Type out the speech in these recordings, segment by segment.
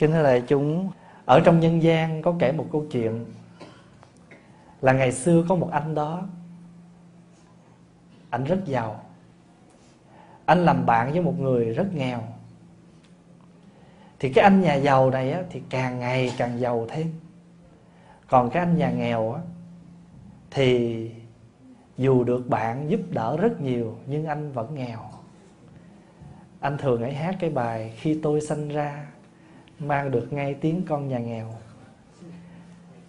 Kính thưa đại chúng Ở trong nhân gian có kể một câu chuyện Là ngày xưa có một anh đó Anh rất giàu. Anh làm bạn với một người rất nghèo. Thì cái anh nhà giàu này á, thì càng ngày càng giàu thêm. Còn cái anh nhà nghèo á, Thì dù được bạn giúp đỡ rất nhiều Nhưng anh vẫn nghèo. Anh thường ấy hát cái bài Khi tôi sanh ra mang được ngay tiếng con nhà nghèo.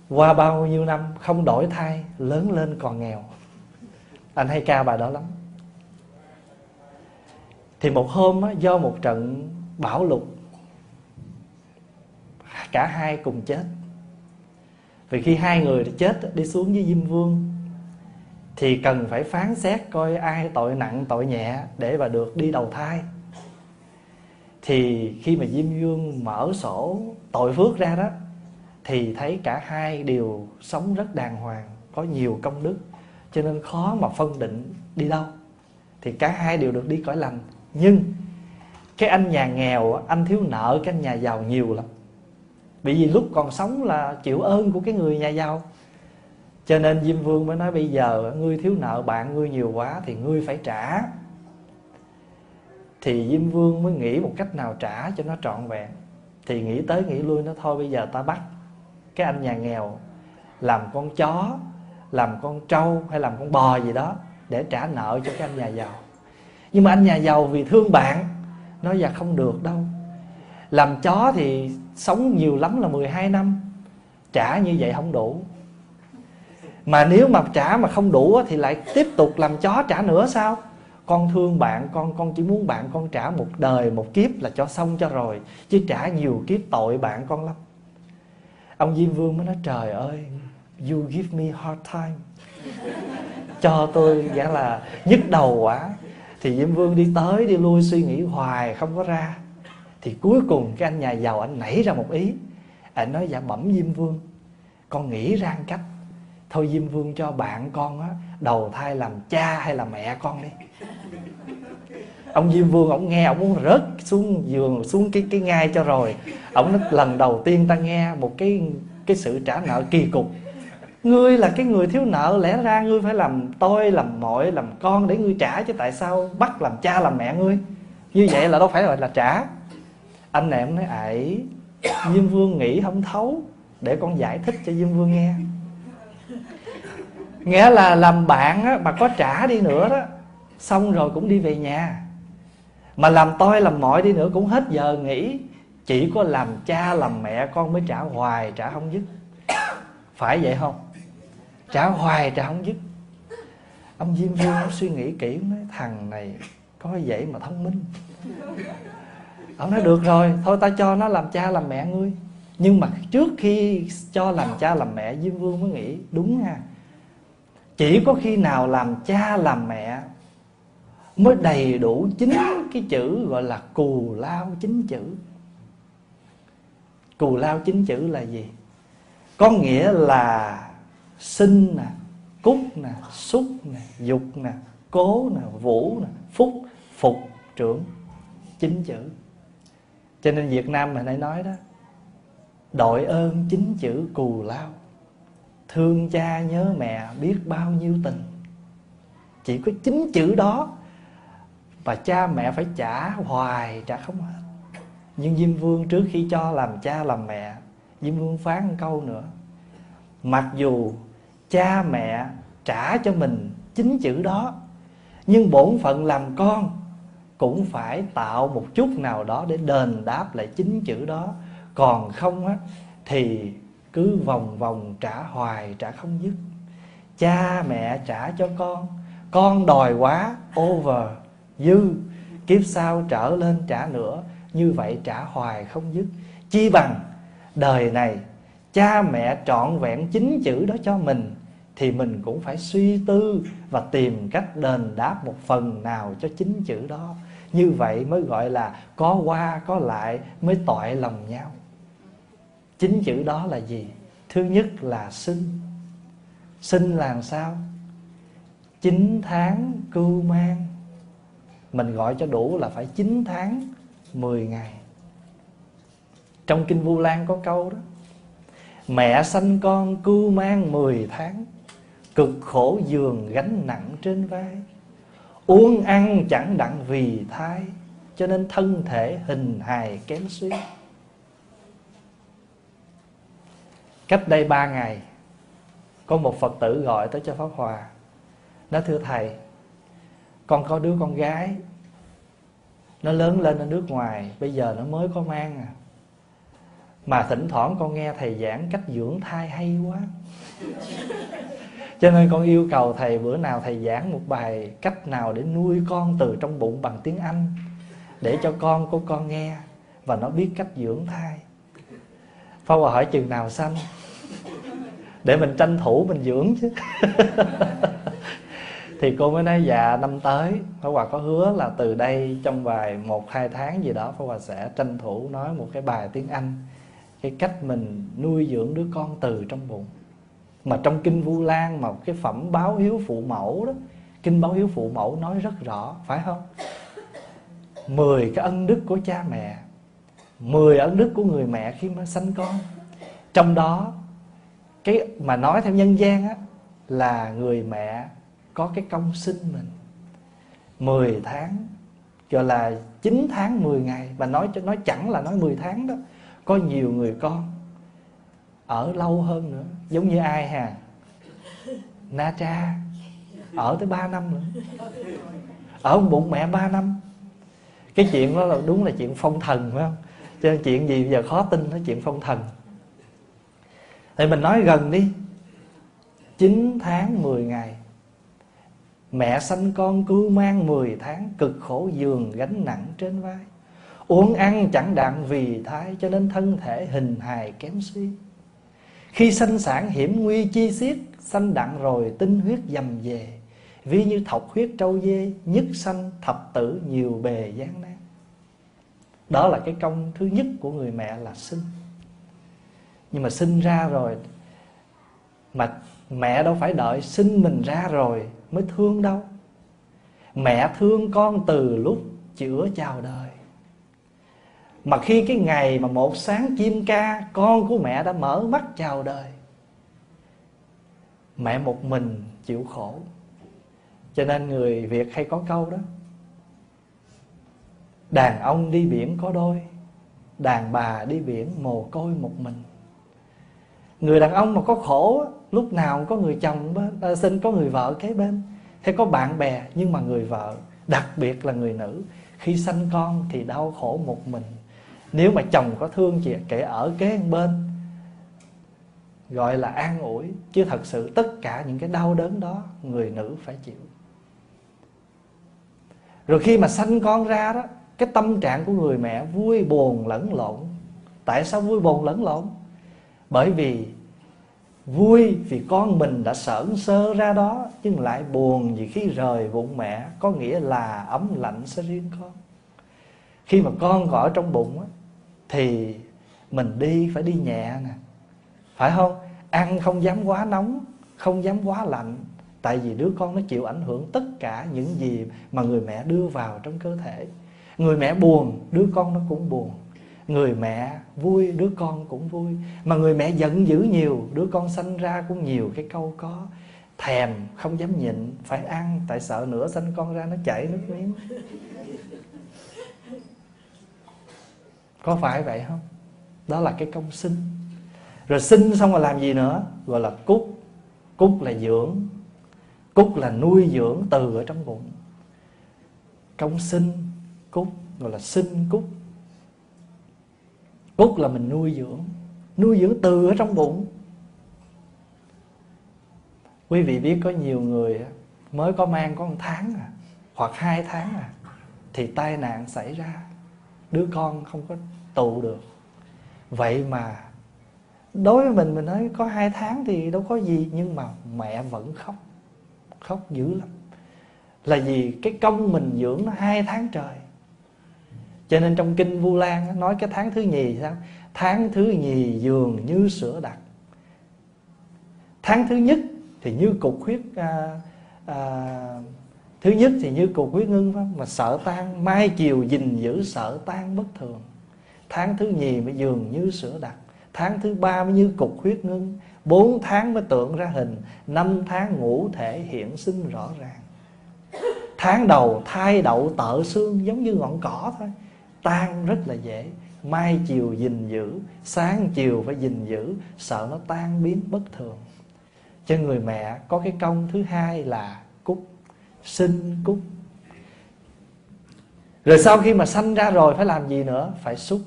Qua bao nhiêu năm không đổi thay lớn lên còn nghèo. Anh hay ca bài đó lắm. Thì một hôm á, do một trận bão lụt cả hai cùng chết. Vì khi hai người chết đi xuống với diêm vương thì cần phải phán xét coi ai tội nặng tội nhẹ để mà được đi đầu thai thì khi mà diêm vương mở sổ tội phước ra đó, thì thấy cả hai đều sống rất đàng hoàng, có nhiều công đức. Cho nên khó mà phân định đi đâu. Thì cả hai đều được đi cõi lành. Nhưng cái anh nhà nghèo, anh thiếu nợ, cái anh nhà giàu nhiều lắm. Bởi vì lúc còn sống là chịu ơn của cái người nhà giàu. Cho nên diêm vương mới nói, bây giờ ngươi thiếu nợ bạn, ngươi nhiều quá thì ngươi phải trả thì diêm vương mới nghĩ một cách nào trả cho nó trọn vẹn. Thì nghĩ tới nghĩ lui nó thôi, bây giờ ta bắt cái anh nhà nghèo làm con chó, làm con trâu hay làm con bò gì đó để trả nợ cho cái anh nhà giàu. Nhưng mà anh nhà giàu vì thương bạn, nói dạ không được đâu. Làm chó thì sống nhiều lắm là 12 năm, trả như vậy không đủ. Mà nếu mà trả mà không đủ thì lại tiếp tục làm chó trả nữa sao? Con thương bạn, con con chỉ muốn bạn, con trả một đời, một kiếp là cho xong cho rồi. Chứ trả nhiều kiếp tội bạn con lắm. Ông diêm vương mới nói, trời ơi, you give me hard time. Cho tôi nghĩa là nhức đầu quá. Thì diêm vương đi tới, đi lui, suy nghĩ hoài, không có ra. Thì cuối cùng cái anh nhà giàu, anh nảy ra một ý. Anh nói dạ bẩm diêm vương, con nghĩ ra cách. Thôi diêm vương cho bạn con á, đầu thai làm cha hay là mẹ con đi. ông diêm vương ông nghe ông muốn rớt xuống giường xuống cái cái ngai cho rồi. Ông nói lần đầu tiên ta nghe một cái cái sự trả nợ kỳ cục. Ngươi là cái người thiếu nợ lẽ ra ngươi phải làm tôi làm mọi làm con để ngươi trả chứ tại sao bắt làm cha làm mẹ ngươi? Như vậy là đâu phải gọi là trả. Anh này ông nói ấy diêm vương nghĩ không thấu để con giải thích cho diêm vương nghe. Nghĩa là làm bạn á, mà có trả đi nữa đó xong rồi cũng đi về nhà. Mà làm toi làm mọi đi nữa cũng hết giờ nghỉ. Chỉ có làm cha làm mẹ con mới trả hoài, trả không dứt. Phải vậy không? Trả hoài, trả không dứt. Ông diêm vương suy nghĩ kỹ nói, thằng này có vậy mà thông minh. Ông nói, được rồi, thôi ta cho nó làm cha làm mẹ ngươi. Nhưng mà trước khi cho làm cha làm mẹ, diêm vương mới nghĩ, đúng ha. Chỉ có khi nào làm cha làm mẹ mới đầy đủ chính cái chữ gọi là cù lao chính chữ. Cù lao chính chữ là gì? Có nghĩa là sinh nè, cúc nè, xúc nè, dục nè, cố nè, vũ nè, phúc, phục, trưởng, chính chữ. Cho nên việt nam mình hay nói đó, đội ơn chính chữ cù lao. Thương cha nhớ mẹ biết bao nhiêu tình. Chỉ có chính chữ đó và cha mẹ phải trả hoài, trả không hết. Nhưng diêm vương trước khi cho làm cha làm mẹ, diêm vương phán một câu nữa. Mặc dù cha mẹ trả cho mình chính chữ đó, nhưng bổn phận làm con cũng phải tạo một chút nào đó để đền đáp lại chính chữ đó. Còn không á, thì cứ vòng vòng trả hoài, trả không dứt. Cha mẹ trả cho con con đòi quá, over dư, kiếp sau trở lên trả nữa như vậy trả hoài không dứt. Chi bằng, đời này, cha mẹ trọn vẹn chính chữ đó cho mình, thì mình cũng phải suy tư và tìm cách đền đáp một phần nào cho chính chữ đó. Như vậy mới gọi là có qua, có lại, mới tội lòng nhau. Chính chữ đó là gì? Thứ nhất là sinh. Sinh là sao? Chín tháng cưu mang mình gọi cho đủ là phải 9 tháng 10 ngày. Trong kinh vu lan có câu đó. Mẹ sanh con cưu mang 10 tháng, cực khổ giường gánh nặng trên vai. Uống ăn chẳng đặng vì thai, cho nên thân thể hình hài kém suy cách đây ba ngày, có một phật tử gọi tới cho pháp hòa. Nó thưa thầy con có đứa con gái. Nó lớn lên ở nước ngoài, bây giờ nó mới có mang à. Mà thỉnh thoảng con nghe thầy giảng cách dưỡng thai hay quá. Cho nên con yêu cầu thầy bữa nào thầy giảng một bài cách nào để nuôi con từ trong bụng bằng tiếng anh, để cho con của con nghe và nó biết cách dưỡng thai. Phá Hòa hỏi chừng nào sanh? Để mình tranh thủ mình dưỡng chứ. Thì cô mới nói dạ năm tới. Pháp Hòa có hứa là từ đây trong vài một, hai tháng gì đó, Pháp Hòa sẽ tranh thủ nói một cái bài tiếng Anh, Cái cách mình nuôi dưỡng đứa con từ trong bụng. Mà trong Kinh Vu Lan mà cái phẩm báo hiếu phụ mẫu đó, Kinh báo hiếu phụ mẫu nói rất rõ, Phải không? Mười cái ân đức của cha mẹ, Mười ân đức của người mẹ khi mà sanh con. Trong đó, Cái mà nói theo nhân gian á, Là người mẹ có cái công sinh mình. 10 tháng Gọi là 9 tháng 10 ngày Và nói nói chẳng là nói 10 tháng đó, Có nhiều người con Ở lâu hơn nữa, Giống như ai hà? Na Cha Ở tới 3 năm nữa. Ở bụng mẹ 3 năm. Cái chuyện đó là đúng là chuyện phong thần, phải không? Cho nên chuyện gì bây giờ khó tin nó chuyện phong thần. Thì mình nói gần đi. 9 tháng 10 ngày. Mẹ sanh con cưu mang 10 tháng, Cực khổ giường gánh nặng trên vai. Uống ăn chẳng đặng vì thai, Cho nên thân thể hình hài kém suy. Khi sanh sản hiểm nguy chi xiết, Sanh đặng rồi tinh huyết dầm về. Ví như thọc huyết trâu dê, Nhất sanh thập tử nhiều bề gian nan. Đó là cái công thứ nhất của người mẹ là sinh. Nhưng mà sinh ra rồi, Mà mẹ đâu phải đợi sinh mình ra rồi Mới thương đâu. Mẹ thương con từ lúc chữa chào đời. Mà khi cái ngày mà một sáng chim ca, Con của mẹ đã mở mắt chào đời, Mẹ một mình chịu khổ. Cho nên người Việt hay có câu đó, Đàn ông đi biển có đôi, Đàn bà đi biển mồ côi một mình. Người đàn ông mà có khổ Lúc nào cũng có người chồng bên à, Xin có người vợ kế bên. Hay có bạn bè Nhưng mà người vợ Đặc biệt là người nữ Khi sanh con thì đau khổ một mình. Nếu mà chồng có thương chị Kể ở kế bên Gọi là an ủi Chứ thật sự tất cả những cái đau đớn đó Người nữ phải chịu. Rồi khi mà sanh con ra đó cái tâm trạng của người mẹ vui buồn lẫn lộn. Tại sao vui buồn lẫn lộn? Bởi vì vui vì con mình đã sởn sơ ra đó nhưng lại buồn vì khi rời bụng mẹ có nghĩa là ấm lạnh sẽ riêng con. Khi mà con còn ở trong bụng á, thì mình đi phải đi nhẹ nè. Phải không? Ăn không dám quá nóng không dám quá lạnh Tại vì đứa con nó chịu ảnh hưởng tất cả những gì mà người mẹ đưa vào trong cơ thể. Người mẹ buồn, đứa con nó cũng buồn. Người mẹ vui, đứa con cũng vui. Mà người mẹ giận dữ nhiều, đứa con sanh ra cũng nhiều cái câu có Thèm, không dám nhịn, phải ăn Tại sợ nữa sanh con ra nó chảy nước miếng. Có phải vậy không? Đó là cái công sinh. Rồi sinh xong rồi làm gì nữa? Gọi là cúc. Cúc là dưỡng. Cúc là nuôi dưỡng từ ở trong bụng. Công sinh Cúc gọi là sinh cúc phúc là mình nuôi dưỡng Nuôi dưỡng từ ở trong bụng. Quý vị biết có nhiều người Mới có mang có một tháng à Hoặc hai tháng à Thì tai nạn xảy ra. Đứa con không có tụ được. Vậy mà Đối với mình mình nói có hai tháng thì đâu có gì, Nhưng mà mẹ vẫn khóc khóc dữ lắm. Là vì cái công mình dưỡng nó hai tháng trời cho nên trong kinh vu lan nói cái tháng thứ nhì sao? Tháng thứ nhì dường như sữa đặc tháng thứ nhất thì như cục huyết à, à, thứ nhất thì như cục huyết ngưng phải mà sợ tan mai chiều gìn giữ sợ tan bất thường. Tháng thứ nhì mới dường như sữa đặc tháng thứ ba mới như cục huyết ngưng. Bốn tháng mới tượng ra hình. Năm tháng ngủ thể hiện sinh rõ ràng. Tháng đầu thai đậu tợ xương giống như ngọn cỏ thôi tan rất là dễ. Mai chiều gìn giữ, sáng chiều phải gìn giữ, sợ nó tan biến bất thường. Cho người mẹ, có cái công thứ hai là cúc sinh cúc. Rồi sau khi mà sanh ra rồi phải làm gì nữa? Phải xúc.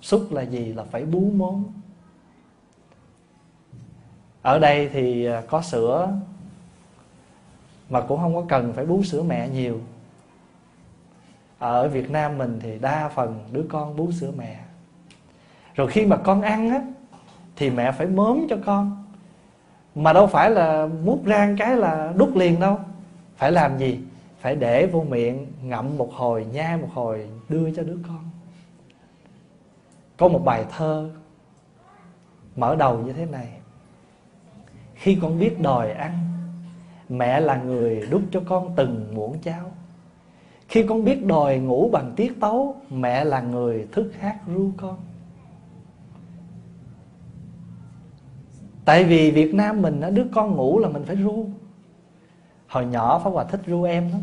Xúc là gì? Là phải bú món. Ở đây thì à, có sữa, mà cũng không có cần phải bú sữa mẹ nhiều ở Việt Nam mình thì đa phần đứa con bú sữa mẹ. Rồi khi mà con ăn á, thì mẹ phải mớm cho con. Mà đâu phải là mút rang cái là đút liền đâu. Phải làm gì? Phải để vô miệng, ngậm một hồi, nhai một hồi, đưa cho đứa con. Có một bài thơ mở đầu như thế này. Khi con biết đòi ăn, mẹ là người đút cho con từng muỗng cháo khi con biết đòi ngủ bằng tiết tấu, mẹ là người thức hát ru con. Tại vì việt nam mình đứa con ngủ là mình phải ru. Hồi nhỏ pháp hòa thích ru em lắm.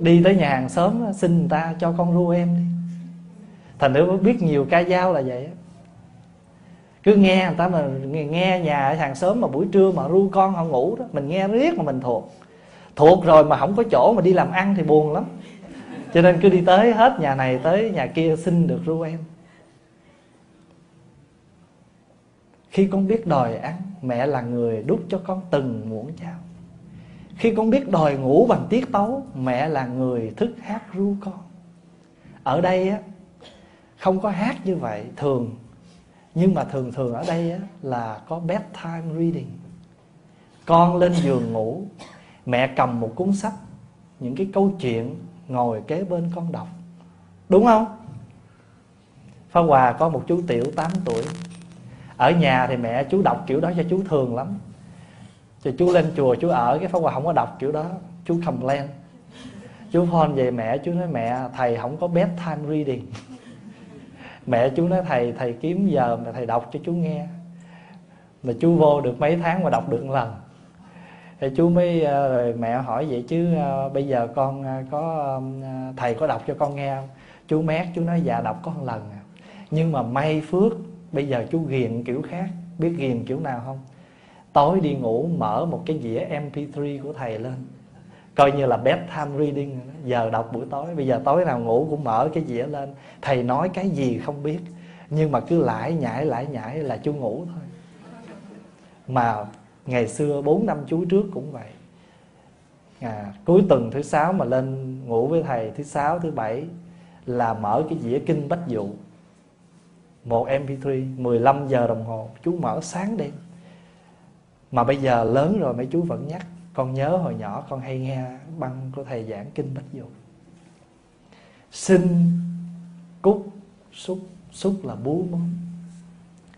Đi tới nhà hàng sớm xin người ta cho con ru em đi. Thành nữa biết nhiều ca dao là vậy cứ nghe người ta mà nghe nhà ở hàng xóm mà buổi trưa mà ru con họ ngủ đó, mình nghe riết mà mình thuộc thuộc rồi mà không có chỗ mà đi làm ăn thì buồn lắm. Cho nên cứ đi tới hết nhà này tới nhà kia xin được ru em. Khi con biết đòi ăn mẹ là người đút cho con từng muỗng cháo. Khi con biết đòi ngủ bằng tiết tấu mẹ là người thức hát ru con. Ở đây á không có hát như vậy thường. Nhưng mà thường thường ở đây á, là có bedtime reading. Con lên giường ngủ mẹ cầm một cuốn sách, những cái câu chuyện ngồi kế bên con đọc. Đúng không? Phá Hòa có một chú Tiểu 8 tuổi. Ở nhà thì mẹ chú đọc kiểu đó cho chú thường lắm. Thì chú lên chùa, chú ở Cái phá Hòa không có đọc kiểu đó, Chú cầm len Chú phone về mẹ, chú nói, mẹ, thầy không có bedtime reading. Mẹ chú nói, thầy thầy kiếm giờ mà thầy đọc cho chú nghe. Mà chú vô được mấy tháng mà đọc được một lần thì chú mới ờ, rồi mẹ hỏi vậy chứ ờ, bây giờ con ờ, có thầy có đọc cho con nghe không? Chú mét, chú nói dạ đọc có một lần à. nhưng mà may phước, bây giờ chú ghiền kiểu khác. Biết ghiền kiểu nào không? Tối đi ngủ mở một cái dĩa mp3 của thầy lên. Coi như là bedtime reading giờ đọc buổi tối. Bây giờ tối nào ngủ cũng mở cái dĩa lên. Thầy nói cái gì không biết. Nhưng mà cứ lải nhải lải nhải là chú ngủ thôi. Mà ngày xưa bốn năm chú trước cũng vậy. À, cuối tuần thứ sáu mà lên ngủ với thầy thứ sáu thứ bảy là mở cái dĩa kinh bách dụ. Một mp3 15 giờ đồng hồ chú mở sáng đêm. Mà bây giờ lớn rồi mấy chú vẫn nhắc con nhớ hồi nhỏ con hay nghe băng của thầy giảng kinh bách dụ. Sinh cúc xúc xúc là bú món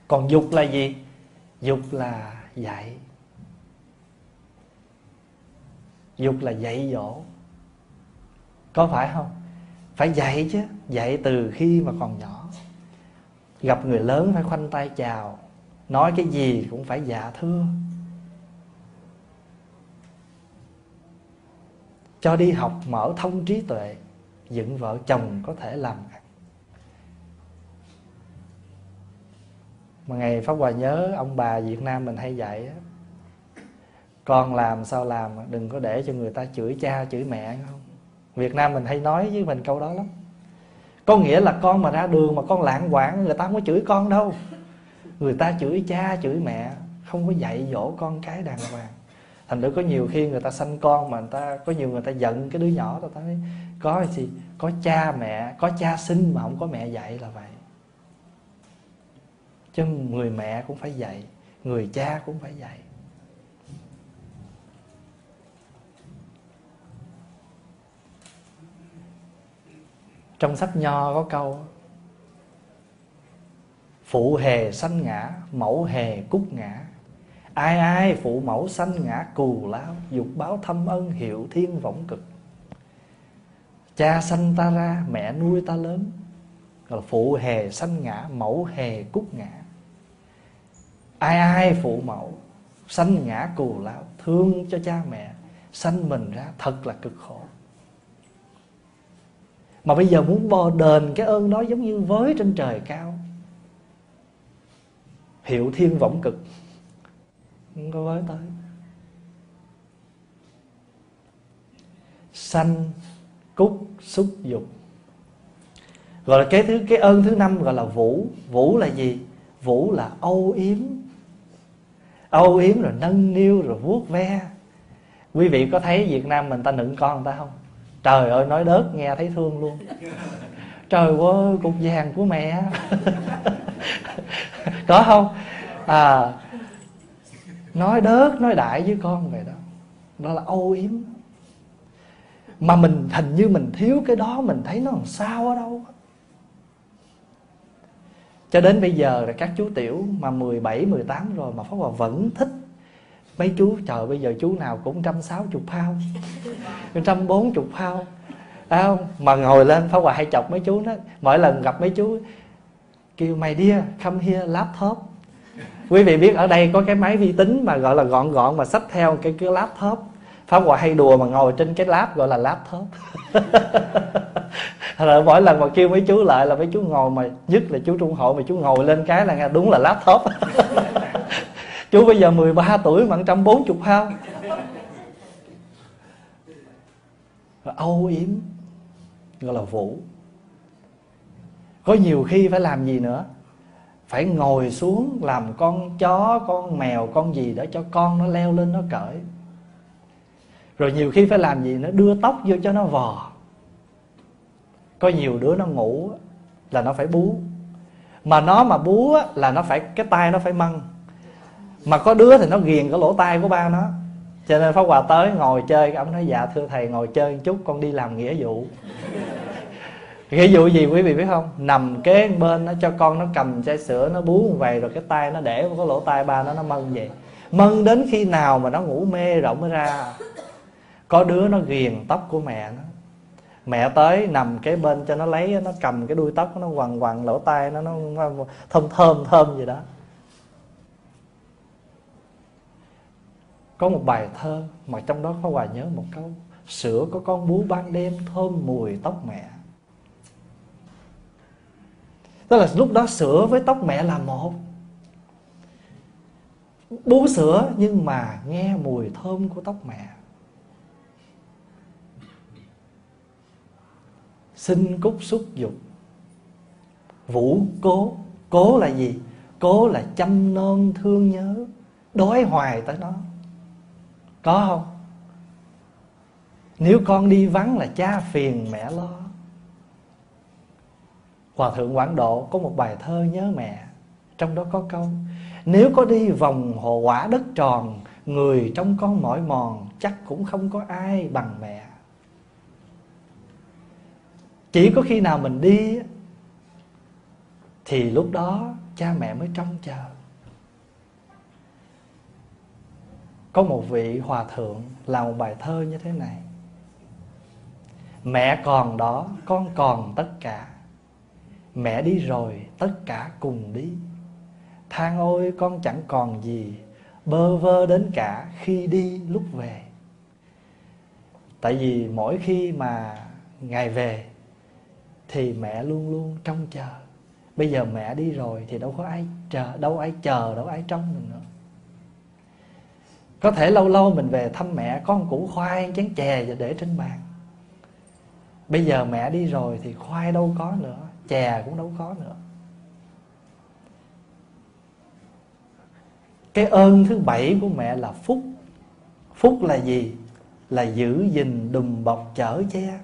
còn dục là gì? Dục là dạy. Dục là dạy dỗ. Có phải không? Phải dạy chứ, dạy từ khi mà còn nhỏ. Gặp người lớn phải khoanh tay chào, nói cái gì cũng phải dạ thưa. Cho đi học mở thông trí tuệ, dựng vợ chồng có thể làm mà ngày pháp hòa nhớ ông bà việt nam mình hay dạy con làm sao làm, đừng có để cho người ta chửi cha, chửi mẹ không? Việt nam mình hay nói với mình câu đó lắm. Có nghĩa là con mà ra đường mà con lạng quạng người ta không có chửi con đâu. Người ta chửi cha, chửi mẹ, không có dạy dỗ con cái đàng hoàng. Thành thử có nhiều khi người ta sanh con mà người ta, có nhiều người ta giận cái đứa nhỏ ta thấy có gì? Có cha mẹ, có cha sinh mà không có mẹ dạy là vậy. Chứ người mẹ cũng phải dạy, người cha cũng phải dạy. Trong sách nho có câu, phụ hề sanh ngã, mẫu hề cúc ngã. Ai ai phụ mẫu sanh ngã, cù lao, dục báo thâm ân, hiệu thiên võng cực. Cha sanh ta ra, mẹ nuôi ta lớn. Gọi là phụ hề sanh ngã, mẫu hề cúc ngã. Ai ai phụ mẫu sanh ngã, cù lao, thương cho cha mẹ, sanh mình ra thật là cực khổ mà bây giờ muốn bò đền cái ơn đó giống như với trên trời cao. Hiệu thiên võng cực. Không có với tới. Sanh, cúc, xúc, dục. Gọi là cái thứ, cái ơn thứ năm gọi là vũ. Vũ là gì? Vũ là âu yếm. Âu yếm rồi nâng niu rồi vuốt ve. Quý vị có thấy việt nam mình ta nựng con người ta không? Trời ơi nói đớt nghe thấy thương luôn. Trời ơi cục vàng của mẹ. Có không? À nói đớt nói đại với con vậy đó. Đó là âu yếm. Mà mình hình như mình thiếu cái đó mình thấy nó làm sao ở đâu cho đến bây giờ là các chú tiểu mà 17, 18 rồi mà Pháp Hòa vẫn thích mấy chú, trời, bây giờ chú nào cũng trăm sáu chục phao, trăm bốn chục phao à không? Mà ngồi lên phá Hòa hay chọc mấy chú đó, mỗi lần gặp mấy chú, kêu, mày đi, come here, laptop. Quý vị biết ở đây có cái máy vi tính mà gọi là gọn gọn mà xách theo cái cái laptop. Pháp hòa hay đùa mà ngồi trên cái lap gọi là laptop. Rồi mỗi lần mà kêu mấy chú lại là mấy chú ngồi mà, nhất là chú trung hội mà chú ngồi lên cái là đúng là laptop. chú bây giờ 13 tuổi mà trăm bốn chục âu yếm, gọi là vũ. Có nhiều khi phải làm gì nữa? Phải ngồi xuống làm con chó, con mèo, con gì đó cho con nó leo lên, nó cởi. Rồi nhiều khi phải làm gì nó đưa tóc vô cho nó vò. Có nhiều đứa nó ngủ là nó phải bú. Mà nó mà bú là nó phải, cái tay nó phải măng mà có đứa thì nó ghiền cái lỗ tai của ba nó. Cho nên pháp hòa tới ngồi chơi ông nói dạ thưa thầy, ngồi chơi một chút, con đi làm nghĩa vụ. Nghĩa vụ gì quý vị biết không? Nằm kế bên nó cho con nó cầm chai sữa, nó bú một vầy, rồi cái tay nó để vào cái lỗ tai ba nó nó mân vậy. Mân đến khi nào mà nó ngủ mê rộng mới ra. Có đứa nó ghiền tóc của mẹ nó. Mẹ tới nằm kế bên cho nó lấy nó cầm cái đuôi tóc nó quằn quằn, lỗ tai nó nó thơm thơm thơm gì đó. Có một bài thơ mà trong đó có hòa nhớ một câu, sữa có con bú ban đêm, thơm mùi tóc mẹ. Tức là lúc đó sữa với tóc mẹ là một. Bú sữa nhưng mà nghe mùi thơm của tóc mẹ. Sinh cúc xúc dục. Vũ cố cố là gì? Cố là chăm non thương nhớ, đói hoài tới nó có không? Nếu con đi vắng là cha phiền mẹ lo. Hòa thượng Quảng Độ có một bài thơ nhớ mẹ, Trong đó có câu, Nếu có đi vòng hồ quả đất tròn, Người trong con mỏi mòn Chắc cũng không có ai bằng mẹ. Chỉ có khi nào mình đi Thì lúc đó cha mẹ mới trông chờ. Có một vị hòa thượng làm một bài thơ như thế này. Mẹ còn đó, con còn tất cả. Mẹ đi rồi, tất cả cùng đi. Than ôi, con chẳng còn gì. Bơ vơ đến cả khi đi lúc về. Tại vì mỗi khi mà Ngài về, Thì mẹ luôn luôn trông chờ. Bây giờ mẹ đi rồi Thì đâu có ai chờ, Đâu ai chờ, Đâu ai trông mình nữa. Có thể lâu lâu mình về thăm mẹ, Có một củ khoai chén chè và để trên bàn. Bây giờ mẹ đi rồi Thì khoai đâu có nữa, chè cũng đâu có nữa. Cái ơn thứ bảy của mẹ là phúc. Phúc là gì? Là giữ gìn đùm bọc chở che.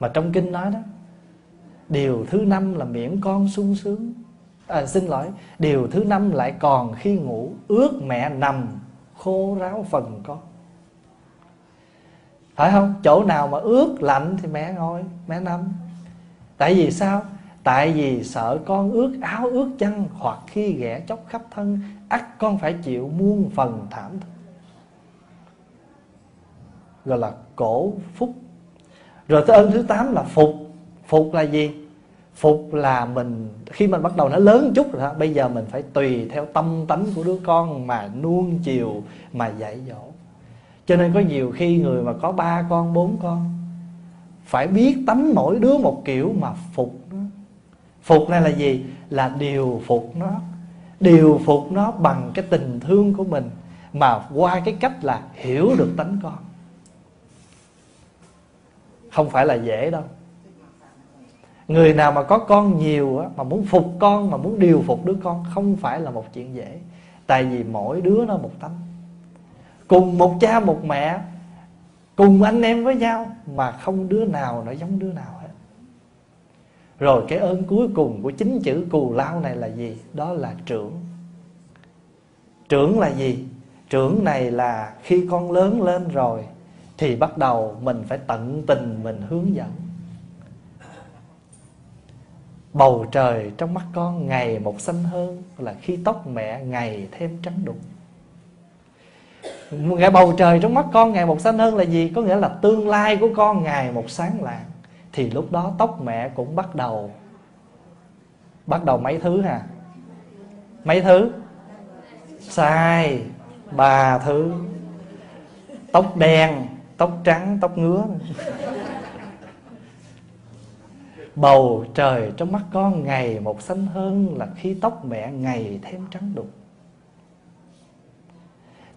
Mà trong kinh nói đó, điều thứ năm là miễn con sung sướng à, xin lỗi điều thứ năm lại còn khi ngủ ước mẹ nằm khô ráo phần con. Phải không? Chỗ nào mà ướt lạnh thì mẹ ngồi mẹ nằm. Tại vì sao? Tại vì sợ con ướt áo ướt chăn hoặc khi ghẻ chóc khắp thân ắt con phải chịu muôn phần thảm thức gọi là cổ phúc. Rồi tới ơn thứ tám là phục. Phục là gì? Phục là mình, khi mình bắt đầu nó lớn chút rồi đó, bây giờ mình phải tùy theo tâm tánh của đứa con mà nuông chiều, mà dạy dỗ. Cho nên có nhiều khi người mà có ba con, bốn con, phải biết tánh mỗi đứa một kiểu mà phục nó. Phục này là gì? Là điều phục nó. Điều phục nó bằng cái tình thương của mình, mà qua cái cách là hiểu được tánh con. Không phải là dễ đâu người nào mà có con nhiều á, mà muốn phục con mà muốn điều phục đứa con không phải là một chuyện dễ. Tại vì mỗi đứa nó một tánh. Cùng một cha một mẹ cùng anh em với nhau mà không đứa nào nó giống đứa nào hết. Rồi cái ơn cuối cùng của chính chữ cù lao này là gì? Đó là trưởng. Trưởng là gì? Trưởng này là khi con lớn lên rồi thì bắt đầu mình phải tận tình mình hướng dẫn bầu trời trong mắt con ngày một xanh hơn, là khi tóc mẹ ngày thêm trắng đục. Ngày bầu trời trong mắt con ngày một xanh hơn là gì? Có nghĩa là tương lai của con ngày một sáng lạng. Thì lúc đó tóc mẹ cũng bắt đầu bắt đầu mấy thứ hả? Mấy thứ? Sai, ba thứ. Tóc đen, tóc trắng, tóc ngứa bầu trời trong mắt con ngày một xanh hơn là khi tóc mẹ ngày thêm trắng đục.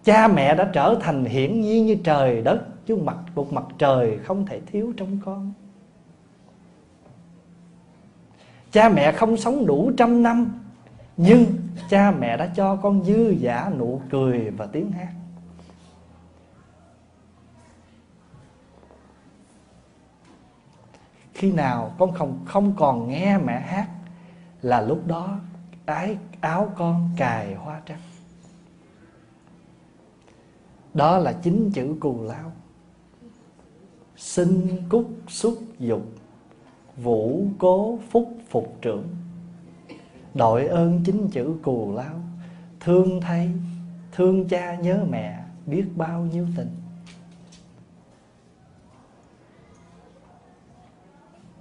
Cha mẹ đã trở thành hiển nhiên như trời đất, chứ mặt một mặt trời không thể thiếu trong con. Cha mẹ không sống đủ trăm năm, nhưng cha mẹ đã cho con dư giả nụ cười và tiếng hát. Khi nào con không không còn nghe mẹ hát là lúc đó ái, áo con cài hoa trắng. Đó là chính chữ cù lao. Sinh cúc xúc dục, vũ cố phúc phục trưởng. Đội ơn chính chữ cù lao, thương thay, thương cha nhớ mẹ biết bao nhiêu tình.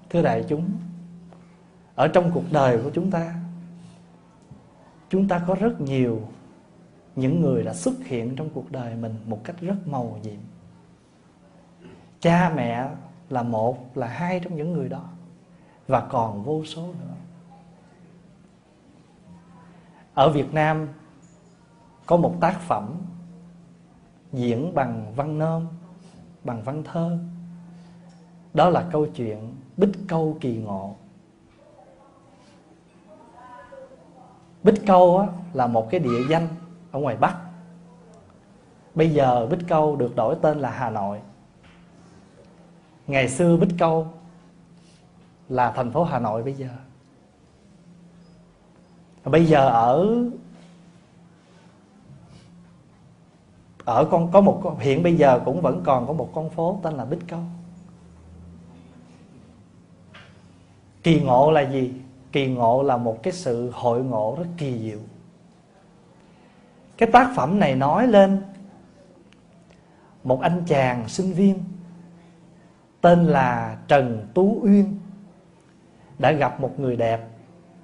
Thưa đại chúng, ở trong cuộc đời của chúng ta chúng ta có rất nhiều những người đã xuất hiện trong cuộc đời mình một cách rất màu nhiệm. Cha mẹ là một, là hai trong những người đó, và còn vô số nữa. Ở việt nam có một tác phẩm diễn bằng văn nôm, bằng văn thơ, đó là câu chuyện bích câu kỳ ngộ. Bích câu á, là một cái địa danh ở ngoài bắc. Bây giờ bích câu được đổi tên là hà nội. Ngày xưa bích câu là thành phố hà nội bây giờ. Bây giờ ở ở con có một hiện bây giờ cũng vẫn còn có một con phố tên là bích câu. Kỳ ngộ là gì? Kỳ ngộ là một cái sự hội ngộ rất kỳ diệu. Cái tác phẩm này nói lên một anh chàng sinh viên tên là trần tú uyên đã gặp một người đẹp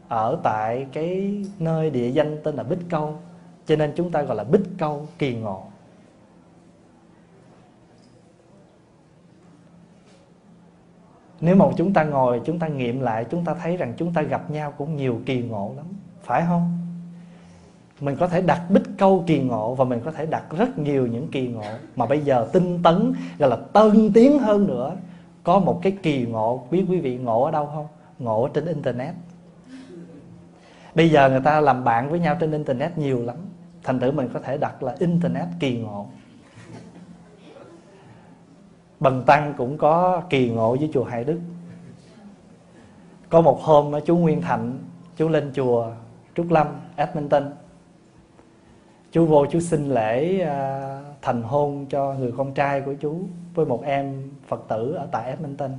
ở tại cái nơi địa danh tên là bích câu. Cho nên chúng ta gọi là bích câu kỳ ngộ. Nếu mà chúng ta ngồi, chúng ta nghiệm lại, chúng ta thấy rằng chúng ta gặp nhau cũng nhiều kỳ ngộ lắm. Phải không? Mình có thể đặt bích câu kỳ ngộ và mình có thể đặt rất nhiều những kỳ ngộ. Mà bây giờ tinh tấn, gọi là tân tiến hơn nữa. Có một cái kỳ ngộ biết quý vị ngộ ở đâu không? Ngộ ở trên internet. Bây giờ người ta làm bạn với nhau trên internet nhiều lắm. Thành thử mình có thể đặt là internet kỳ ngộ. Bần Tăng cũng có kỳ ngộ với chùa Hải Đức. Có một hôm chú Nguyên Thạnh Chú lên chùa Trúc Lâm, Edmonton. Chú vô chú xin lễ à, thành hôn cho người con trai của chú Với một em Phật tử ở tại Edmonton.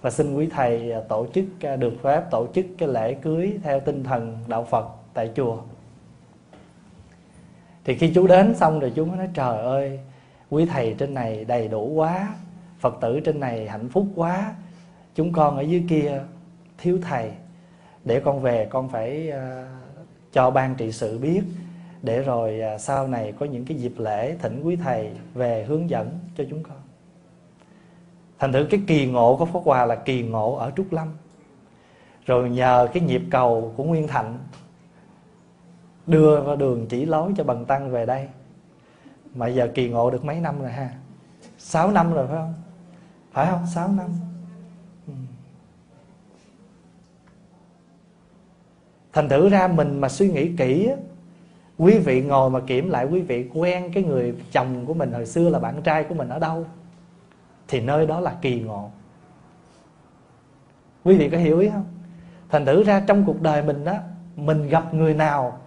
Và xin quý thầy à, tổ chức à, được phép tổ chức cái lễ cưới Theo tinh thần đạo Phật tại chùa. Thì khi chú đến xong rồi chú mới nói trời ơi quý thầy trên này đầy đủ quá phật tử trên này hạnh phúc quá chúng con ở dưới kia thiếu thầy. Để con về con phải uh, cho ban trị sự biết để rồi uh, sau này có những cái dịp lễ thỉnh quý thầy về hướng dẫn cho chúng con. Thành thử cái kỳ ngộ của pháp hòa là kỳ ngộ ở trúc lâm. Rồi nhờ cái nhịp cầu của nguyên thạnh đưa vào đường chỉ lối cho bằng tăng về đây mà giờ kỳ ngộ được mấy năm rồi ha? 6 năm rồi phải không? Phải không? 6 năm. Ừ. thành thử ra mình mà suy nghĩ kỹ quý vị ngồi mà kiểm lại, quý vị quen cái người chồng của mình hồi xưa là bạn trai của mình ở đâu, thì nơi đó là kỳ ngộ. Quý vị có hiểu ý không? Thành thử ra trong cuộc đời mình đó mình gặp người nào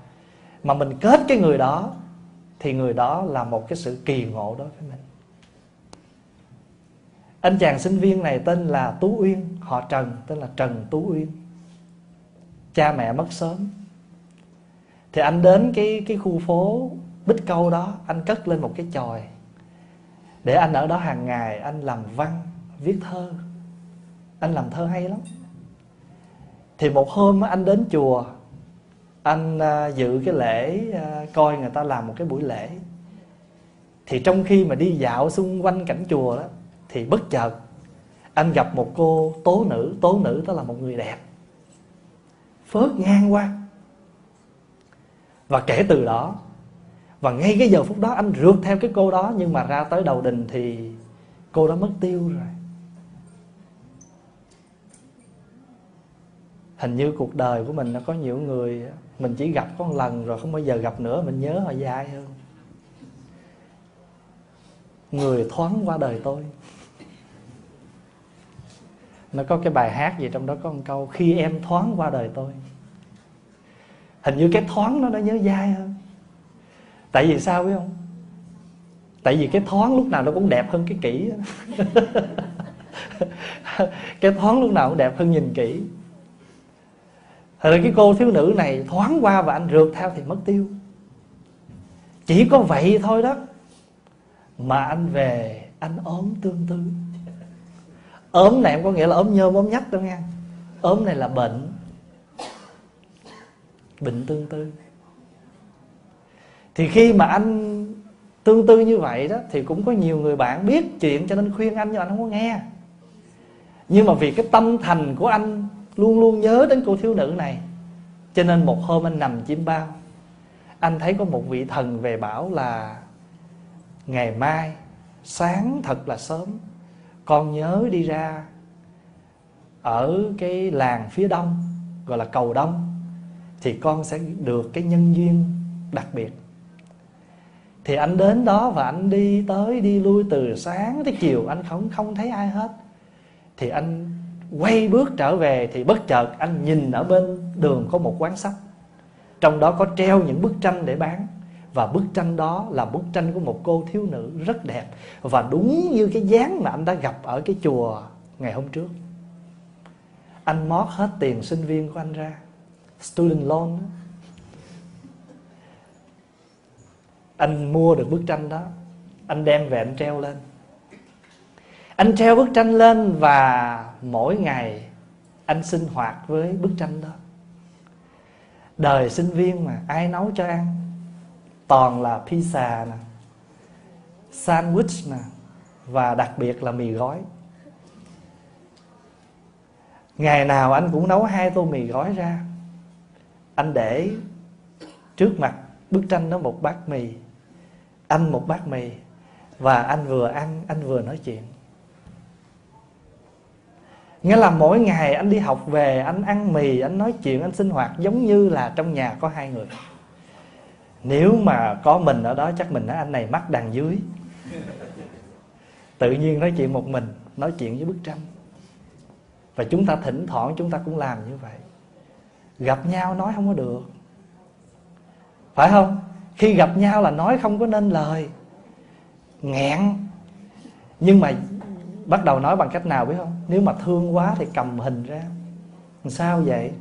mà mình kết cái người đó thì người đó là một cái sự kỳ ngộ đối với mình. Anh chàng sinh viên này tên là tú uyên, họ trần, tên là trần tú uyên. Cha mẹ mất sớm. Thì anh đến cái cái khu phố bích câu đó, anh cất lên một cái chòi. Để anh ở đó hàng ngày, anh làm văn, viết thơ. Anh làm thơ hay lắm. Thì một hôm anh đến chùa anh à, dự cái lễ à, coi người ta làm một cái buổi lễ. Thì trong khi mà đi dạo xung quanh cảnh chùa đó thì bất chợt anh gặp một cô tố nữ tố nữ đó là một người đẹp phớt ngang qua. Và kể từ đó và ngay cái giờ phút đó anh rượt theo cái cô đó nhưng mà ra tới đầu đình thì cô đã mất tiêu rồi. Hình như cuộc đời của mình nó có nhiều người mình chỉ gặp có một lần rồi không bao giờ gặp nữa, mình nhớ họ dài hơn người thoáng qua đời tôi. Nó có cái bài hát gì trong đó có một câu, khi em thoáng qua đời tôi. Hình như cái thoáng nó nó nhớ dai hơn. Tại vì sao biết không? Tại vì cái thoáng lúc nào nó cũng đẹp hơn cái kỹ cái thoáng lúc nào cũng đẹp hơn nhìn kỹ Thật ra cái cô thiếu nữ này thoáng qua và anh rượt theo thì mất tiêu. Chỉ có vậy thôi đó Mà anh về, anh ốm tương tư. Ốm này em có nghĩa là ốm nhôm ốm nhách đâu nha ốm này là bệnh. Bệnh tương tư. Thì khi mà anh tương tư như vậy đó thì cũng có nhiều người bạn biết chuyện cho nên khuyên anh nhưng anh không có nghe. Nhưng mà vì cái tâm thành của anh luôn luôn nhớ đến cô thiếu nữ này. Cho nên một hôm anh nằm chim bao, anh thấy có một vị thần về bảo là, ngày mai, sáng thật là sớm, con nhớ đi ra ở cái làng phía đông, gọi là cầu đông, thì con sẽ được cái nhân duyên đặc biệt. Thì anh đến đó và anh đi tới, đi lui từ sáng tới chiều, anh không không thấy ai hết. Thì anh quay bước trở về thì bất chợt anh nhìn ở bên đường có một quán sách trong đó có treo những bức tranh để bán. Và bức tranh đó là bức tranh của một cô thiếu nữ rất đẹp. Và đúng như cái dáng mà anh đã gặp ở cái chùa ngày hôm trước. Anh mót hết tiền sinh viên của anh ra. Student loan đó. anh mua được bức tranh đó. Anh đem về anh treo lên anh treo bức tranh lên và mỗi ngày anh sinh hoạt với bức tranh đó. Đời sinh viên mà, ai nấu cho ăn? Toàn là pizza nè, sandwich nè, và đặc biệt là mì gói. Ngày nào anh cũng nấu hai tô mì gói ra. Anh để trước mặt bức tranh đó một bát mì. Anh một bát mì, và anh vừa ăn, anh vừa nói chuyện. Nghĩa là mỗi ngày anh đi học về Anh ăn mì, anh nói chuyện, anh sinh hoạt Giống như là trong nhà có hai người. Nếu mà có mình ở đó Chắc mình nói anh này mắc đằng dưới. Tự nhiên nói chuyện một mình Nói chuyện với bức tranh. Và chúng ta thỉnh thoảng chúng ta cũng làm như vậy. Gặp nhau nói không có được. Phải không? Khi gặp nhau là nói không có nên lời. Nghẹn. Nhưng mà bắt đầu nói bằng cách nào biết không? Nếu mà thương quá thì cầm hình ra. Làm sao vậy?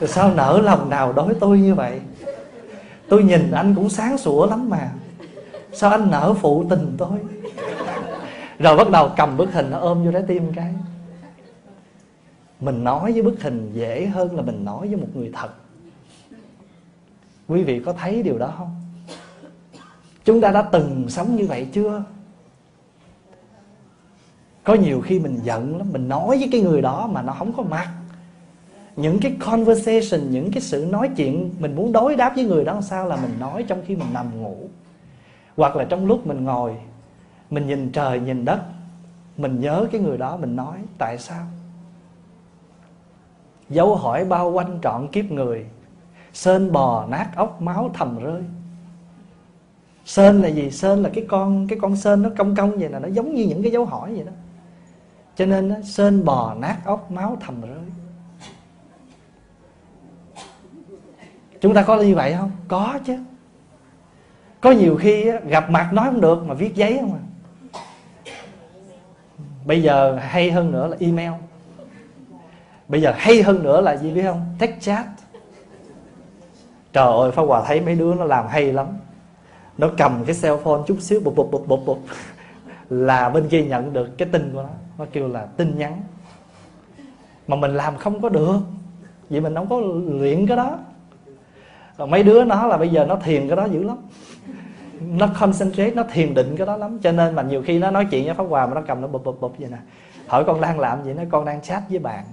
Rồi sao nở lòng nào đối tôi như vậy? Tôi nhìn anh cũng sáng sủa lắm mà. Sao anh nở phụ tình tôi? Rồi bắt đầu cầm bức hình nó ôm vô trái tim cái. Mình nói với bức hình dễ hơn là mình nói với một người thật. Quý vị có thấy điều đó không? Chúng ta đã từng sống như vậy chưa? Có nhiều khi mình giận lắm, mình nói với cái người đó mà nó không có mặt. Những cái conversation, những cái sự nói chuyện, mình muốn đối đáp với người đó sao là mình nói trong khi mình nằm ngủ. Hoặc là trong lúc mình ngồi, mình nhìn trời, nhìn đất, mình nhớ cái người đó, mình nói, tại sao? Dấu hỏi bao quanh trọn kiếp người. Sơn bò nát ốc, máu thầm rơi. Sơn là gì? Sơn là cái con cái con sơn nó cong cong vậy là nó giống như những cái dấu hỏi vậy đó cho nên đó, sơn bò nát ốc máu thầm rơi. Chúng ta có như vậy không? Có chứ. Có nhiều khi gặp mặt nói không được mà viết giấy không à. Bây giờ hay hơn nữa là email. Bây giờ hay hơn nữa là gì biết không? Text chat. Trời ơi pháp hòa thấy mấy đứa nó làm hay lắm. Nó cầm cái cell phone chút xíu bụp bụp bụp bụp bụp là bên kia nhận được cái tin của nó nó kêu là tin nhắn. Mà mình làm không có được. Vì mình không có luyện cái đó. Rồi mấy đứa nó là bây giờ nó thiền cái đó dữ lắm. Nó concentrate, nó thiền định cái đó lắm. Cho nên mà nhiều khi nó nói chuyện với pháp hòa mà nó cầm nó bụp bụp bụp vậy nè. Hỏi con đang làm gì? Nó con đang chat với bạn.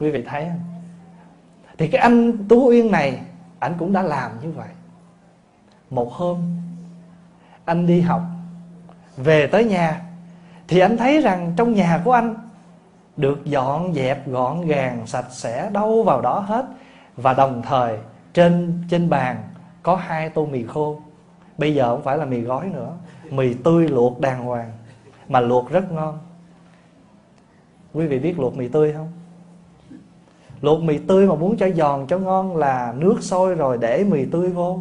Quý vị thấy không? Thì cái anh tú uyên này anh cũng đã làm như vậy. Một hôm, anh đi học về tới nhà, thì anh thấy rằng trong nhà của anh được dọn dẹp gọn gàng, sạch sẽ đâu vào đó hết. Và đồng thời, trên trên bàn có hai tô mì khô. Bây giờ không phải là mì gói nữa, mì tươi luộc đàng hoàng, mà luộc rất ngon. Quý vị biết luộc mì tươi không? Luộc mì tươi mà muốn cho giòn, cho ngon là nước sôi rồi để mì tươi vô.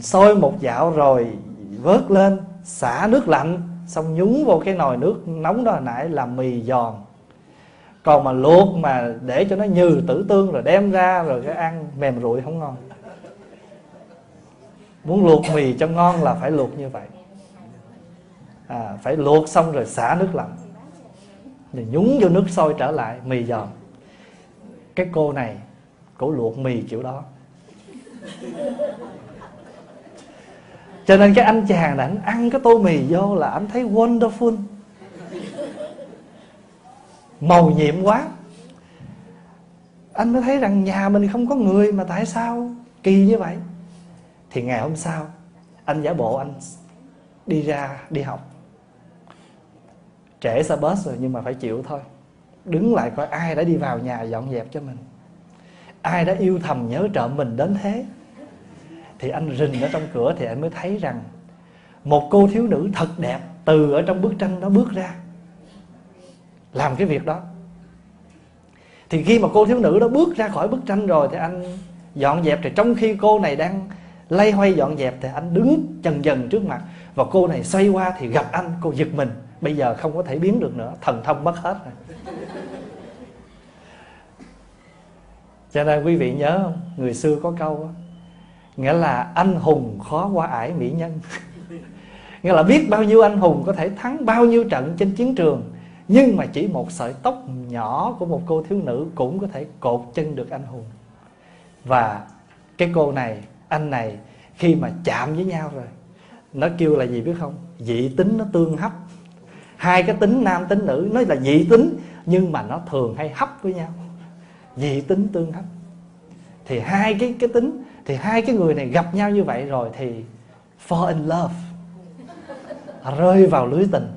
Sôi một dạo rồi vớt lên xả nước lạnh xong nhúng vô cái nồi nước nóng đó hồi nãy làm mì giòn. Còn mà luộc mà để cho nó nhừ tử tương rồi đem ra rồi cái ăn mềm rụi không ngon. Muốn luộc mì cho ngon là phải luộc như vậy. À, phải luộc xong rồi xả nước lạnh. Rồi nhúng vô nước sôi trở lại mì giòn. Cái cô này cổ luộc mì kiểu đó cho nên cái anh chàng này, anh ăn cái tô mì vô là anh thấy wonderful. Màu nhiệm quá. Anh mới thấy rằng nhà mình không có người mà tại sao? Kỳ như vậy. Thì ngày hôm sau, anh giả bộ anh đi ra đi học. Trễ xa bus rồi nhưng mà phải chịu thôi. Đứng lại coi ai đã đi vào nhà dọn dẹp cho mình. Ai đã yêu thầm nhớ trộm mình đến thế? Thì anh rình ở trong cửa thì anh mới thấy rằng một cô thiếu nữ thật đẹp từ ở trong bức tranh đó bước ra làm cái việc đó. Thì khi mà cô thiếu nữ đó bước ra khỏi bức tranh rồi thì anh dọn dẹp thì trong khi cô này đang lay hoay dọn dẹp thì anh đứng chần dần trước mặt và cô này xoay qua thì gặp anh cô giật mình. Bây giờ không có thể biến được nữa thần thông mất hết rồi. Cho nên quý vị nhớ không? Người xưa có câu đó, nghĩa là anh hùng khó qua ải mỹ nhân. Nghĩa là biết bao nhiêu anh hùng có thể thắng bao nhiêu trận trên chiến trường, nhưng mà chỉ một sợi tóc nhỏ của một cô thiếu nữ cũng có thể cột chân được anh hùng. Và cái cô này, anh này, khi mà chạm với nhau rồi, nó kêu là gì biết không? Dị tính nó tương hấp. Hai cái tính nam tính nữ, nó là dị tính, nhưng mà nó thường hay hấp với nhau. Dị tính tương hấp. Thì hai cái cái tính thì hai cái người này gặp nhau như vậy rồi thì fall in love. Rơi vào lưới tình.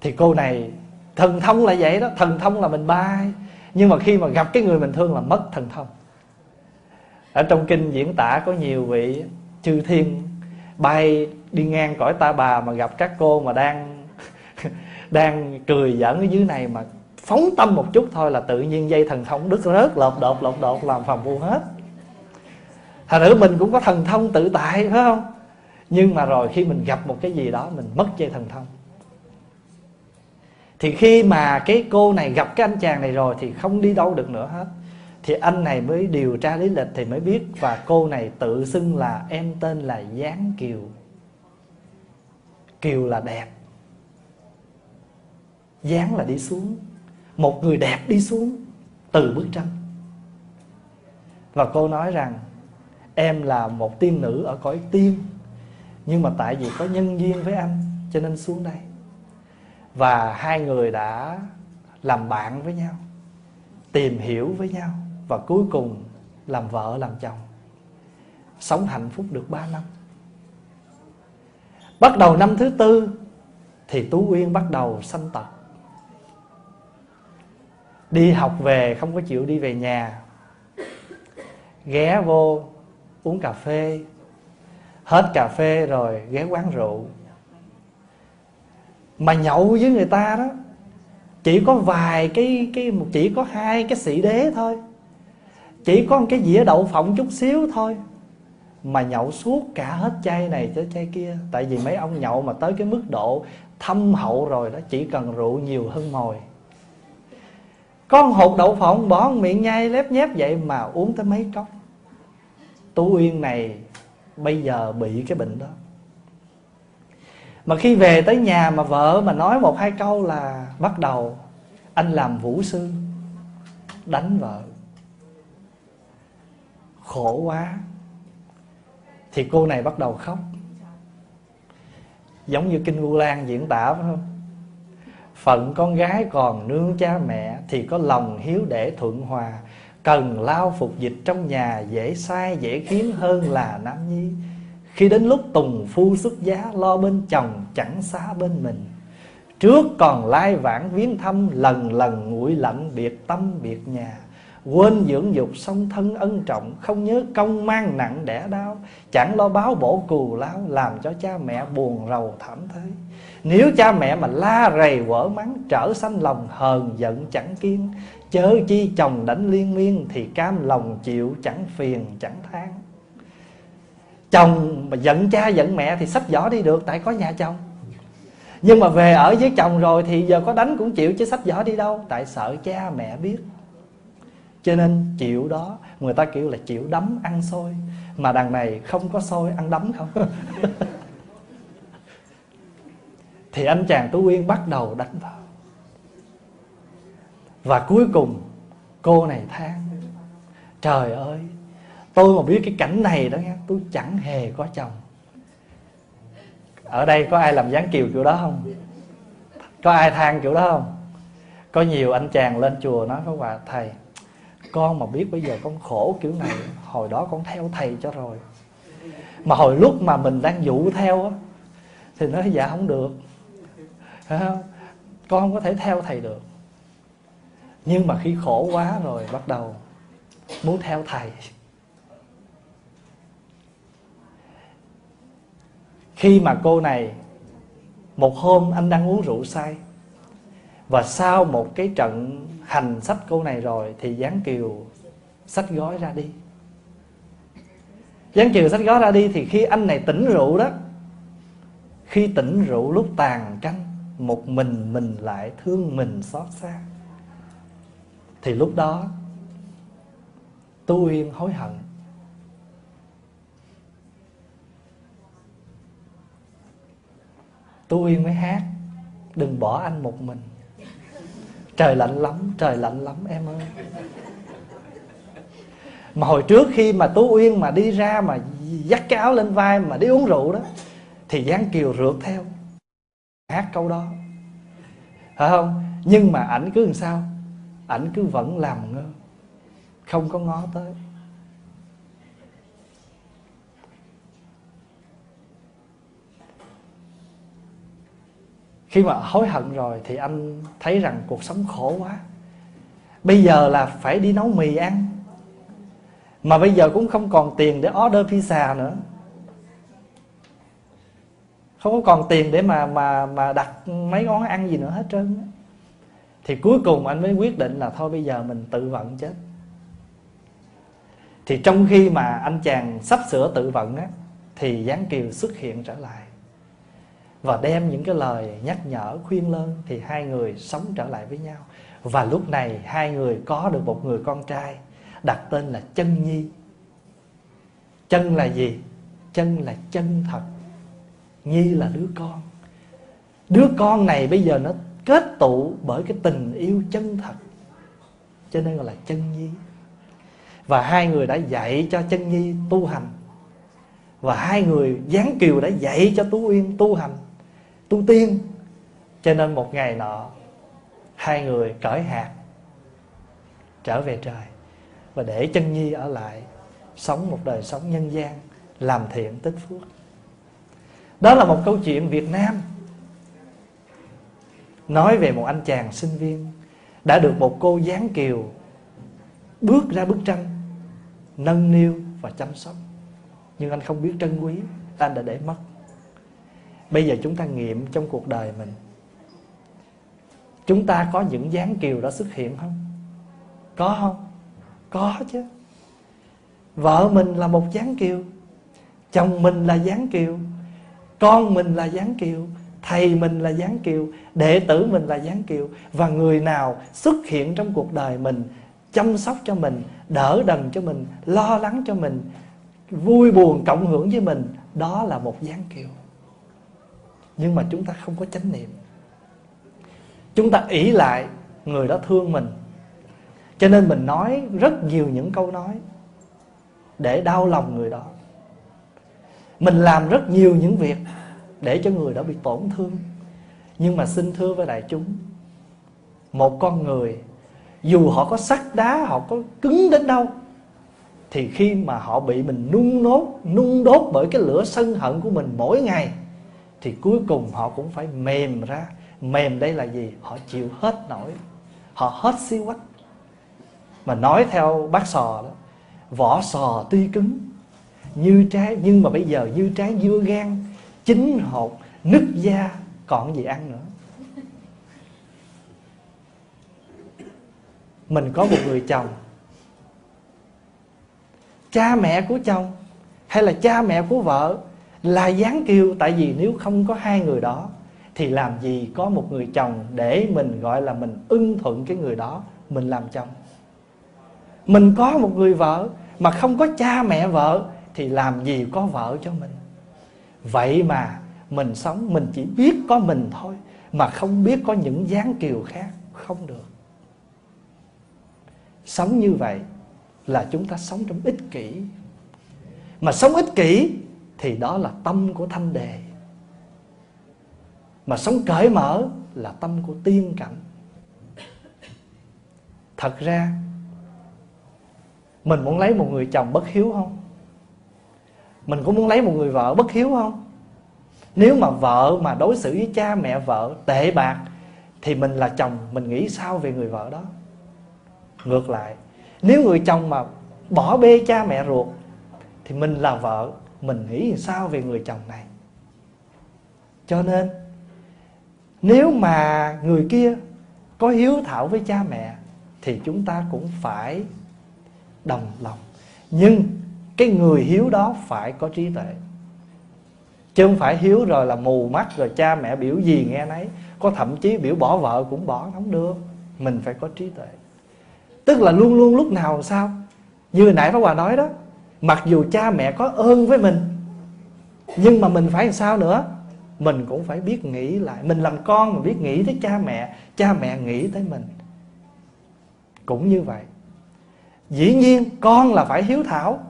Thì cô này, thần thông là vậy đó, thần thông là mình bay. Nhưng mà khi mà gặp cái người mình thương là mất thần thông. Ở trong kinh diễn tả có nhiều vị chư thiên bay đi ngang cõi ta bà mà gặp các cô mà đang đang cười giỡn ở dưới này mà phóng tâm một chút thôi là tự nhiên dây thần thông đứt rớt lột đột lột đột làm phòng phu hết thành thử mình cũng có thần thông tự tại, phải không? Nhưng mà rồi khi mình gặp một cái gì đó, mình mất dây thần thông. Thì khi mà cái cô này gặp cái anh chàng này rồi thì không đi đâu được nữa hết. Thì anh này mới điều tra lý lịch thì mới biết và cô này tự xưng là em tên là giáng kiều. Kiều là đẹp. Dáng là đi xuống. Một người đẹp đi xuống từ bức tranh. Và cô nói rằng em là một tiên nữ ở cõi tiên, nhưng mà tại vì có nhân duyên với anh, cho nên xuống đây. Và hai người đã làm bạn với nhau, tìm hiểu với nhau và cuối cùng làm vợ, làm chồng. Sống hạnh phúc được 3 năm. Bắt đầu năm thứ tư thì tú uyên bắt đầu sanh tật. Đi học về, không có chịu đi về nhà. Ghé vô uống cà phê, hết cà phê rồi ghé quán rượu. Mà nhậu với người ta đó, chỉ có vài cái cái, chỉ có hai cái sĩ đế thôi. Chỉ có một cái dĩa đậu phộng chút xíu thôi. Mà nhậu suốt cả hết chai này tới chai kia. Tại vì mấy ông nhậu mà tới cái mức độ thâm hậu rồi đó, chỉ cần rượu nhiều hơn mồi. Con hột đậu phộng bỏ miệng nhai lép nhép vậy mà uống tới mấy cốc tú uyên này bây giờ bị cái bệnh đó. Mà khi về tới nhà mà vợ mà nói một hai câu là bắt đầu anh làm vũ sư, đánh vợ. Khổ quá. Thì cô này bắt đầu khóc. Giống như kinh vu lan diễn tả, phải không? Phận con gái còn nương cha mẹ thì có lòng hiếu để thuận hòa cần lao phục dịch trong nhà, dễ sai, dễ khiến hơn là nam nhi. Khi đến lúc tùng phu xuất giá, lo bên chồng chẳng xa bên mình. Trước còn lai vãng viếng thăm, lần lần nguội lạnh biệt tâm biệt nhà. Quên dưỡng dục song thân ân trọng, Không nhớ công mang nặng đẻ đau. Chẳng lo báo bổ cù lao, Làm cho cha mẹ buồn rầu thảm thế. Nếu cha mẹ mà la rầy quở mắng, Trở sanh lòng hờn giận chẳng kiên. Chớ chi chồng đánh liên miên Thì cam lòng chịu chẳng phiền chẳng than Chồng mà giận cha giận mẹ Thì sách vỏ đi được, tại có nhà chồng. Nhưng mà về ở với chồng rồi Thì giờ có đánh cũng chịu chứ sách vỏ đi đâu, Tại sợ cha mẹ biết. Cho nên chịu đó, người ta kiểu là chịu đấm ăn xôi, mà đằng này không có xôi, ăn đấm không? Thì anh chàng tú uyên bắt đầu đánh vợ và cuối cùng, cô này than, trời ơi, tôi mà biết cái cảnh này đó nghe tôi chẳng hề có chồng. Ở đây có ai làm dáng kiều kiểu đó không? Có ai than kiểu đó không? Có nhiều anh chàng lên chùa nói với bà, thầy, con mà biết bây giờ con khổ kiểu này, hồi đó con theo thầy cho rồi. Mà hồi lúc mà mình đang dụ theo á, thì nói dạ không được. Con không? Có thể theo thầy được nhưng mà khi khổ quá rồi bắt đầu muốn theo thầy. Khi mà cô này một hôm anh đang uống rượu say và sau một cái trận hành sách cô này rồi thì giáng kiều sách gói ra đi. Giáng kiều sách gói ra đi thì khi anh này tỉnh rượu đó, khi tỉnh rượu lúc tàn canh một mình mình lại thương mình xót xa thì lúc đó tu uyên hối hận. Tu uyên mới hát, đừng bỏ anh một mình. Trời lạnh lắm, trời lạnh lắm, em ơi. Mà hồi trước khi mà tú uyên mà đi ra mà dắt cái áo lên vai mà đi uống rượu đó, thì giáng kiều rượt theo. Hát câu đó. Phải không? Nhưng mà ảnh cứ làm sao? Ảnh cứ vẫn làm ngơ. Không có ngó tới. Khi mà hối hận rồi thì anh thấy rằng cuộc sống khổ quá. Bây giờ là phải đi nấu mì ăn. Mà bây giờ cũng không còn tiền để order pizza nữa. Không có còn tiền để mà mà mà đặt mấy món ăn gì nữa hết trơn thì cuối cùng anh mới quyết định là thôi bây giờ mình tự vận chết. Thì trong khi mà anh chàng sắp sửa tự vận á, thì giáng kiều xuất hiện trở lại và đem những cái lời nhắc nhở, khuyên lơn thì hai người sống trở lại với nhau. Và lúc này hai người có được một người con trai đặt tên là chân nhi. Chân là gì? Chân là chân thật. Nhi là đứa con. Đứa con này bây giờ nó kết tụ bởi cái tình yêu chân thật. Cho nên gọi là chân nhi. Và hai người đã dạy cho chân nhi tu hành. Và hai người, giáng kiều đã dạy cho tú uyên tu hành, tu tiên. Cho nên một ngày nọ, hai người cởi hạt, trở về trời. Và để chân nhi ở lại, sống một đời sống nhân gian, làm thiện tích phước. Đó là một câu chuyện việt nam nói về một anh chàng sinh viên đã được một cô gián kiều bước ra bức tranh, nâng niu và chăm sóc. Nhưng anh không biết trân quý, anh đã để mất. Bây giờ chúng ta nghiệm trong cuộc đời mình. Chúng ta có những dáng kiều đó xuất hiện không? Có không? Có chứ. Vợ mình là một dáng kiều, chồng mình là dáng kiều, con mình là dáng kiều thầy mình là giáng kiều, đệ tử mình là giáng kiều và người nào xuất hiện trong cuộc đời mình, chăm sóc cho mình, đỡ đần cho mình, lo lắng cho mình, vui buồn cộng hưởng với mình, đó là một giáng kiều. Nhưng mà chúng ta không có chánh niệm. Chúng ta ỷ lại người đó thương mình. Cho nên mình nói rất nhiều những câu nói để đau lòng người đó. Mình làm rất nhiều những việc để cho người đó bị tổn thương. Nhưng mà xin thưa với đại chúng, một con người, dù họ có sắt đá, họ có cứng đến đâu, thì khi mà họ bị mình nung nốt, nung đốt bởi cái lửa sân hận của mình mỗi ngày, thì cuối cùng họ cũng phải mềm ra. Mềm đây là gì? Họ chịu hết nổi. Họ hết xí quách. Mà nói theo bác sò đó, vỏ sò tuy cứng, như trái, nhưng mà bây giờ như trái dưa gan chín hột, nứt da, còn gì ăn nữa? Mình có một người chồng. Cha mẹ của chồng hay là cha mẹ của vợ là gián kiêu tại vì nếu không có hai người đó thì làm gì có một người chồng để mình gọi là mình ưng thuận cái người đó, mình làm chồng. Mình có một người vợ mà không có cha mẹ vợ thì làm gì có vợ cho mình? Vậy mà mình sống, mình chỉ biết có mình thôi, mà không biết có những dáng kiều khác, không được. Sống như vậy là chúng ta sống trong ích kỷ. Mà sống ích kỷ thì đó là tâm của thanh đề mà sống cởi mở là tâm của tiên cảnh. Thật ra, mình muốn lấy một người chồng bất hiếu không? Mình cũng muốn lấy một người vợ bất hiếu không? Nếu mà vợ mà đối xử với cha mẹ vợ tệ bạc, thì mình là chồng, mình nghĩ sao về người vợ đó? Ngược lại, nếu người chồng mà bỏ bê cha mẹ ruột, thì mình là vợ, mình nghĩ sao về người chồng này? Cho nên, nếu mà người kia có hiếu thảo với cha mẹ, thì chúng ta cũng phải đồng lòng. Nhưng cái người hiếu đó phải có trí tuệ. Chứ không phải hiếu rồi là mù mắt rồi cha mẹ biểu gì nghe nấy. Có thậm chí biểu bỏ vợ cũng bỏ, không được. Mình phải có trí tuệ. Tức là luôn luôn lúc nào sao? Như nãy Pháp Hòa nói đó, Mặc dù cha mẹ có ơn với mình, Nhưng mà mình phải làm sao nữa? Mình cũng phải biết nghĩ lại. Mình làm con mà biết nghĩ tới cha mẹ Cha mẹ nghĩ tới mình. Cũng như vậy. Dĩ nhiên con là phải hiếu thảo.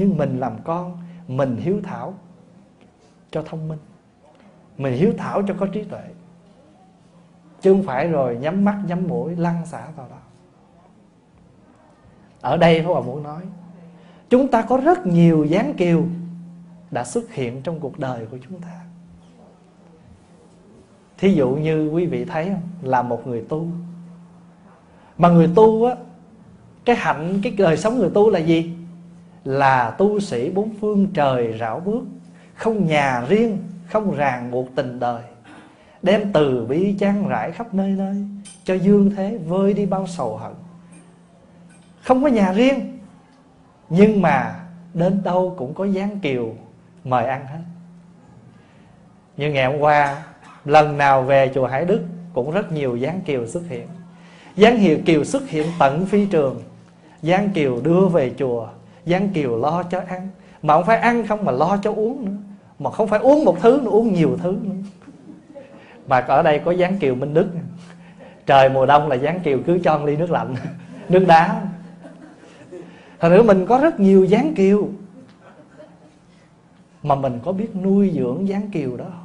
Nhưng mình làm con Mình hiếu thảo cho thông minh. Mình hiếu thảo cho có trí tuệ. Chứ không phải rồi nhắm mắt nhắm mũi lăn xả vào đó. Ở đây Pháp Hòa muốn nói Chúng ta có rất nhiều dáng kiều Đã xuất hiện trong cuộc đời của chúng ta. Thí dụ như quý vị thấy không? Là một người tu. Mà người tu á Cái hạnh, cái đời sống người tu là gì? Là tu sĩ bốn phương trời rảo bước, Không nhà riêng, Không ràng buộc tình đời, Đem từ bi chan rải khắp nơi nơi, Cho dương thế vơi đi bao sầu hận. Không có nhà riêng, nhưng mà đến đâu cũng có gián kiều mời ăn hết. Như ngày hôm qua, lần nào về chùa Hải Đức cũng rất nhiều gián kiều xuất hiện. Gián hiệu kiều xuất hiện tận phi trường, gián kiều đưa về chùa. Giang kiều lo cho ăn. Mà không phải ăn không mà lo cho uống nữa. Mà không phải uống một thứ nữa, uống nhiều thứ nữa. Mà ở đây có Giang kiều minh đức. Trời mùa đông là Giang kiều cứ cho ly nước lạnh, nước đá. Thật nữa mình có rất nhiều Giang kiều. Mà mình có biết nuôi dưỡng Giang kiều đó. không